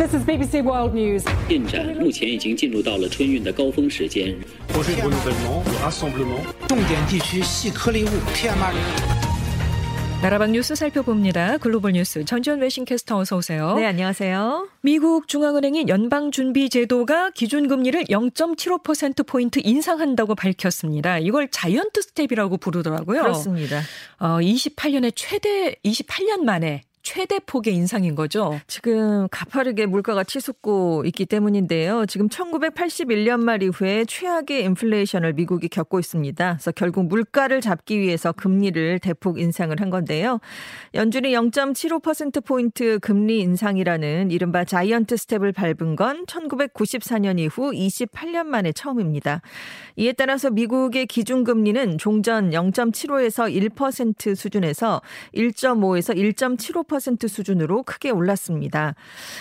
This is BBC World News. 进展目前已经进入到了春运的高峰时间。 projet de renouvellement, de rassemblement. 重点地区细颗粒物 PM2.5。 나라방 뉴스 살펴봅니다. 글로벌 뉴스 전지현 외신캐스터 어서 오세요. 네, 안녕하세요. 미국 중앙은행이 연방준비제도가 기준금리를 0.75%포인트 인상한다고 밝혔습니다. 이걸 자이언트 스텝이라고 부르더라고요. 그렇습니다. 어, 28년에 최대, 28년 만에 최대 폭의 인상인 거죠. 지금 가파르게 물가가 치솟고 있기 때문인데요. 지금 1981년 말 이후에 최악의 인플레이션을 미국이 겪고 있습니다. 그래서 결국 물가를 잡기 위해서 금리를 대폭 인상을 한 건데요. 연준이 0.75%포인트 금리 인상이라는 이른바 자이언트 스텝을 밟은 건 1994년 이후 28년 만에 처음입니다. 이에 따라서 미국의 기준금리는 종전 0.75에서 1% 수준에서 1.5에서 1.75% 수준으로 크게 올랐습니다.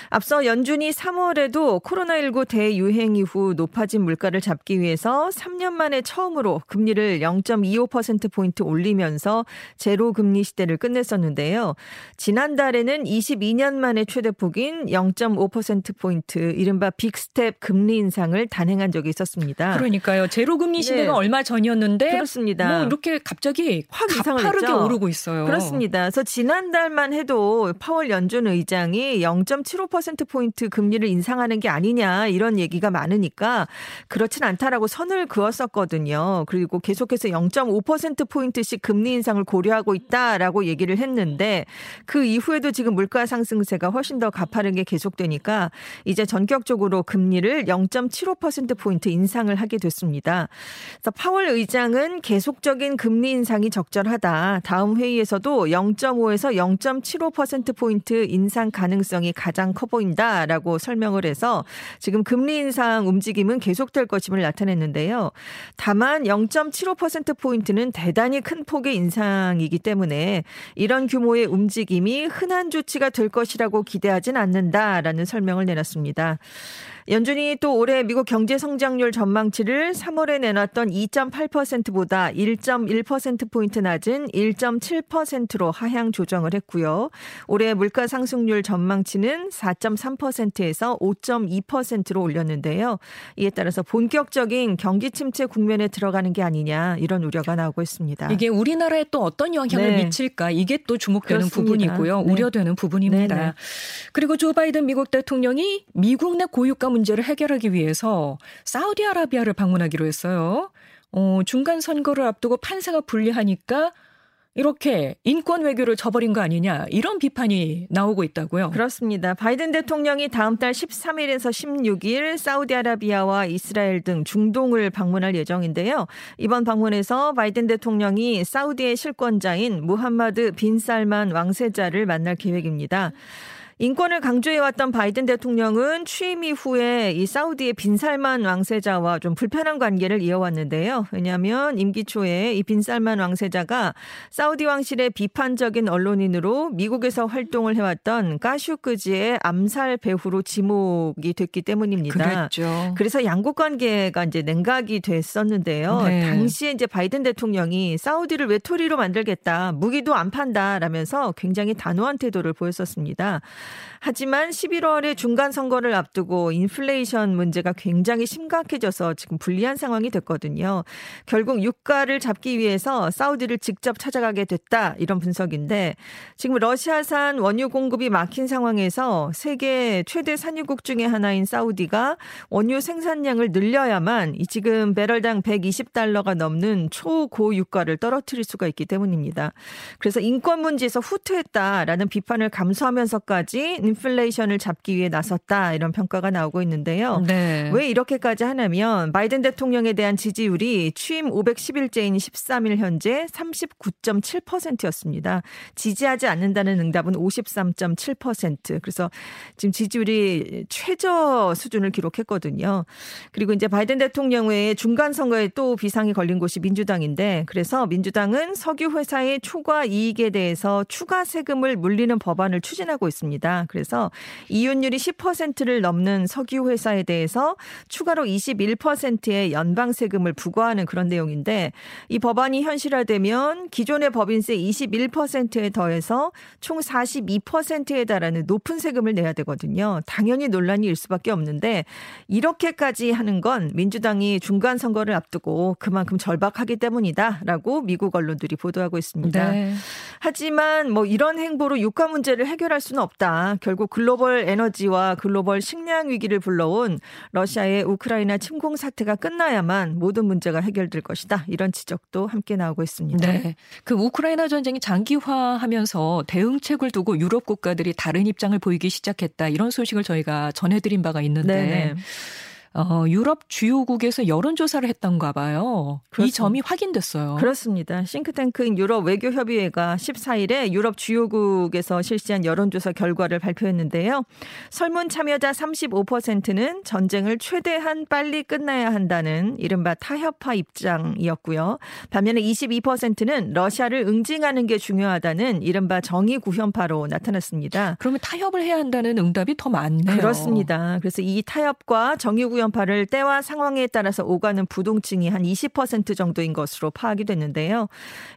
앞서 연준이 3월에도 코로나19 대유행 이후 높아진 물가를 잡기 위해서 3년 만에 처음으로 금리를 0.25%포인트 올리면서 제로 금리 시대를 끝냈었는데요. 지난달에는 22년 만에 최대폭인 0.5%포인트 이른바 빅스텝 금리 인상을 단행한 적이 있었습니다. 그러니까요. 제로 금리 시대가 네. 얼마 전이었는데 그렇습니다. 뭐 이렇게 갑자기 확 이상을 가파르게. 오르고 있어요. 그렇습니다. 그래서 지난달만 해도 파월 연준 의장이 0.75%포인트 금리를 인상하는 게 아니냐 이런 얘기가 많으니까 그렇진 않다라고 선을 그었었거든요. 그리고 계속해서 0.5%포인트씩 금리 인상을 고려하고 있다라고 얘기를 했는데 그 이후에도 지금 물가 상승세가 훨씬 더 가파르게 계속되니까 이제 전격적으로 금리를 0.75%포인트 인상을 하게 됐습니다. 그래서 파월 의장은 계속적인 금리 인상이 적절하다. 다음 회의에서도 0.5에서 0.75% 포인트 인상 가능성이 가장 커 보인다라고 설명을 해서 지금 금리 인상 움직임은 계속될 것임을 나타냈는데요. 다만 0.75%포인트는 대단히 큰 폭의 인상이기 때문에 이런 규모의 움직임이 흔한 조치가 될 것이라고 기대하진 않는다라는 설명을 내놨습니다. 연준이 또 올해 미국 경제 성장률 전망치를 3월에 내놨던 2.8%보다 1.1%포인트 낮은 1.7%로 하향 조정을 했고요. 올해 물가 상승률 전망치는 4.3%에서 5.2%로 올렸는데요. 이에 따라서 본격적인 경기 침체 국면에 들어가는 게 아니냐 이런 우려가 나오고 있습니다. 이게 우리나라에 또 어떤 영향을 네. 미칠까 이게 또 주목되는 그렇습니다. 부분이고요. 네. 우려되는 부분입니다. 네네. 그리고 조 바이든 미국 대통령이 미국 내 고유가 문제 를 해결하기 위해서 사우디아라비아를 방문하기로 했어요. 어, 중간 선거를 앞두고 판세가 불리하니까 이렇게 인권 외교를 저버린 거 아니냐 이런 비판이 나오고 있다고요. 그렇습니다. 바이든 대통령이 다음 달 13일에서 16일 사우디아라비아와 이스라엘 등 중동을 방문할 예정인데요. 이번 방문에서 바이든 대통령이 사우디의 실권자인 무함마드 빈 살만 왕세자를 만날 계획입니다. 인권을 강조해왔던 바이든 대통령은 취임 이후에 이 사우디의 빈살만 왕세자와 좀 불편한 관계를 이어왔는데요. 왜냐하면 임기 초에 이 빈살만 왕세자가 사우디 왕실의 비판적인 언론인으로 미국에서 활동을 해왔던 까슈크지의 암살 배후로 지목이 됐기 때문입니다. 그랬죠. 그래서 양국 관계가 이제 냉각이 됐었는데요. 네. 당시에 이제 바이든 대통령이 사우디를 외톨이로 만들겠다, 무기도 안 판다라면서 굉장히 단호한 태도를 보였었습니다. 하지만 11월에 중간 선거를 앞두고 인플레이션 문제가 굉장히 심각해져서 지금 불리한 상황이 됐거든요. 결국 유가를 잡기 위해서 사우디를 직접 찾아가게 됐다 이런 분석인데 지금 러시아산 원유 공급이 막힌 상황에서 세계 최대 산유국 중의 하나인 사우디가 원유 생산량을 늘려야만 이 지금 배럴당 120달러가 넘는 초고 유가를 떨어뜨릴 수가 있기 때문입니다. 그래서 인권 문제에서 후퇴했다라는 비판을 감수하면서까지 인플레이션을 잡기 위해 나섰다 이런 평가가 나오고 있는데요. 네. 왜 이렇게까지 하냐면 바이든 대통령에 대한 지지율이 취임 510일째인 13일 현재 39.7%였습니다. 지지하지 않는다는 응답은 53.7%. 그래서 지금 지지율이 최저 수준을 기록했거든요. 그리고 이제 바이든 대통령 외에 중간 선거에 또 비상이 걸린 곳이 민주당인데 그래서 민주당은 석유 회사의 초과 이익에 대해서 추가 세금을 물리는 법안을 추진하고 있습니다. 겁니다. 그래서 이윤율이 10%를 넘는 석유 회사에 대해서 추가로 21%의 연방 세금을 부과하는 그런 내용인데 이 법안이 현실화되면 기존의 법인세 21%에 더해서 총 42%에 달하는 높은 세금을 내야 되거든요. 당연히 논란이 일 수밖에 없는데 이렇게까지 하는 건 민주당이 중간 선거를 앞두고 그만큼 절박하기 때문이다라고 미국 언론들이 보도하고 있습니다. 네. 하지만 뭐 이런 행보로 유가 문제를 해결할 수는 없다. 결국 글로벌 에너지와 글로벌 식량 위기를 불러온 러시아의 우크라이나 침공 사태가 끝나야만 모든 문제가 해결될 것이다. 이런 지적도 함께 나오고 있습니다. 네. 그 우크라이나 전쟁이 장기화하면서 대응책을 두고 유럽 국가들이 다른 입장을 보이기 시작했다. 이런 소식을 저희가 전해드린 바가 있는데 네네. 어, 유럽 주요국에서 여론조사를 했던가 봐요. 그렇습니다. 이 점이 확인됐어요. 그렇습니다. 싱크탱크인 유럽 외교협의회가 14일에 유럽 주요국에서 실시한 여론조사 결과를 발표했는데요. 설문 참여자 35%는 전쟁을 최대한 빨리 끝나야 한다는 이른바 타협화 입장이었고요. 반면에 22%는 러시아를 응징하는 게 중요하다는 이른바 정의 구현파로 나타났습니다. 그러면 타협을 해야 한다는 응답이 더 많네요. 그렇습니다. 그래서 이 타협과 정의 구현 연파를 때와 상황에 따라서 오가는 부동층이 한 20% 정도인 것으로 파악이 됐는데요.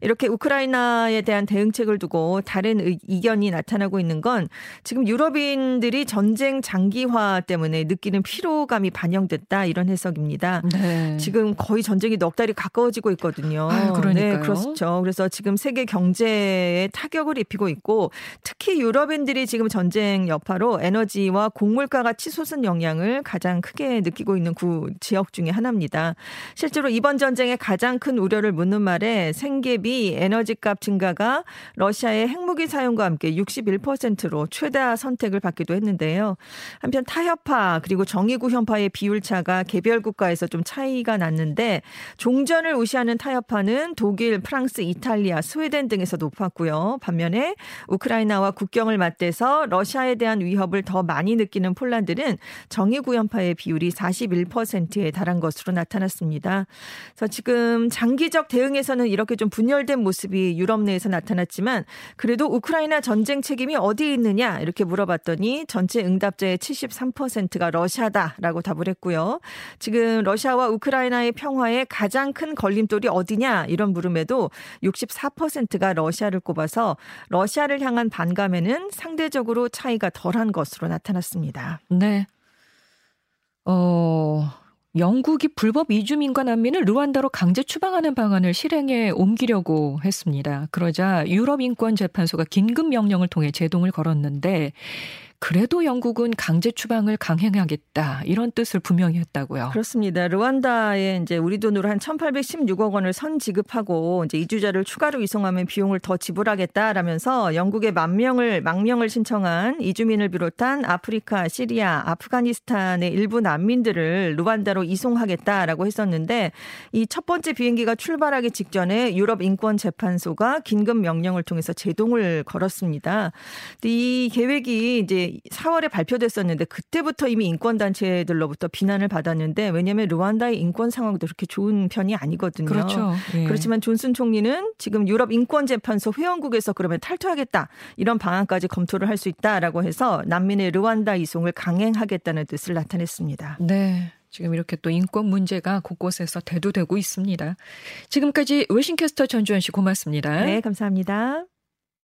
이렇게 우크라이나에 대한 대응책을 두고 다른 의견이 나타나고 있는 건 지금 유럽인들이 전쟁 장기화 때문에 느끼는 피로감이 반영됐다 이런 해석입니다. 네. 지금 거의 전쟁이 넉 달이 가까워지고 있거든요. 아, 그러니까요. 네, 그렇죠. 그래서 지금 세계 경제에 타격을 입히고 있고 특히 유럽인들이 지금 전쟁 여파로 에너지와 곡물가가 치솟은 영향을 가장 크게 느끼고 느끼고 있는 구 지역 중의 하나입니다. 실제로 이번 전쟁의 가장 큰 우려를 묻는 말에 생계비, 에너지값 증가가 러시아의 핵무기 사용과 함께 61%로 최다 선택을 받기도 했는데요. 한편 타협파 그리고 정의구 현파의 비율차가 개별 국가에서 좀 차이가 났는데 종전을 우시하는 타협파는 독일, 프랑스, 이탈리아, 스웨덴 등에서 높았고요. 반면에 우크라이나와 국경을 맞대서 러시아에 대한 위협을 더 많이 느끼는 폴란드는 정의구 현파의 비율이 41%에 달한 것으로 나타났습니다. 그래서 지금 장기적 대응에서는 이렇게 좀 분열된 모습이 유럽 내에서 나타났지만 그래도 우크라이나 전쟁 책임이 어디에 있느냐 이렇게 물어봤더니 전체 응답자의 73%가 러시아다라고 답을 했고요. 지금 러시아와 우크라이나의 평화에 가장 큰 걸림돌이 어디냐 이런 물음에도 64%가 러시아를 꼽아서 러시아를 향한 반감에는 상대적으로 차이가 덜한 것으로 나타났습니다. 네. 어, 영국이 불법 이주민과 난민을 르완다로 강제 추방하는 방안을 실행에 옮기려고 했습니다. 그러자 유럽인권재판소가 긴급 명령을 통해 제동을 걸었는데 그래도 영국은 강제 추방을 강행하겠다 이런 뜻을 분명히 했다고요. 그렇습니다. 르완다에 이제 우리 돈으로 한 1,816억 원을 선 지급하고 이제 이주자를 추가로 이송하면 비용을 더 지불하겠다라면서 영국에 만 명을 망명을 신청한 이주민을 비롯한 아프리카, 시리아, 아프가니스탄의 일부 난민들을 르완다로 이송하겠다라고 했었는데 이 첫 번째 비행기가 출발하기 직전에 유럽 인권 재판소가 긴급 명령을 통해서 제동을 걸었습니다. 이 계획이 이제 4월에 발표됐었는데 그때부터 이미 인권 단체들로부터 비난을 받았는데 왜냐하면 르완다의 인권 상황도 그렇게 좋은 편이 아니거든요. 그렇죠. 예. 그렇지만 존슨 총리는 지금 유럽 인권 재판소 회원국에서 그러면 탈퇴하겠다 이런 방안까지 검토를 할 수 있다라고 해서 난민의 르완다 이송을 강행하겠다는 뜻을 나타냈습니다. 네. 지금 이렇게 또 인권 문제가 곳곳에서 대두되고 있습니다. 지금까지 웨싱캐스터 전주현 씨 고맙습니다. 네, 감사합니다.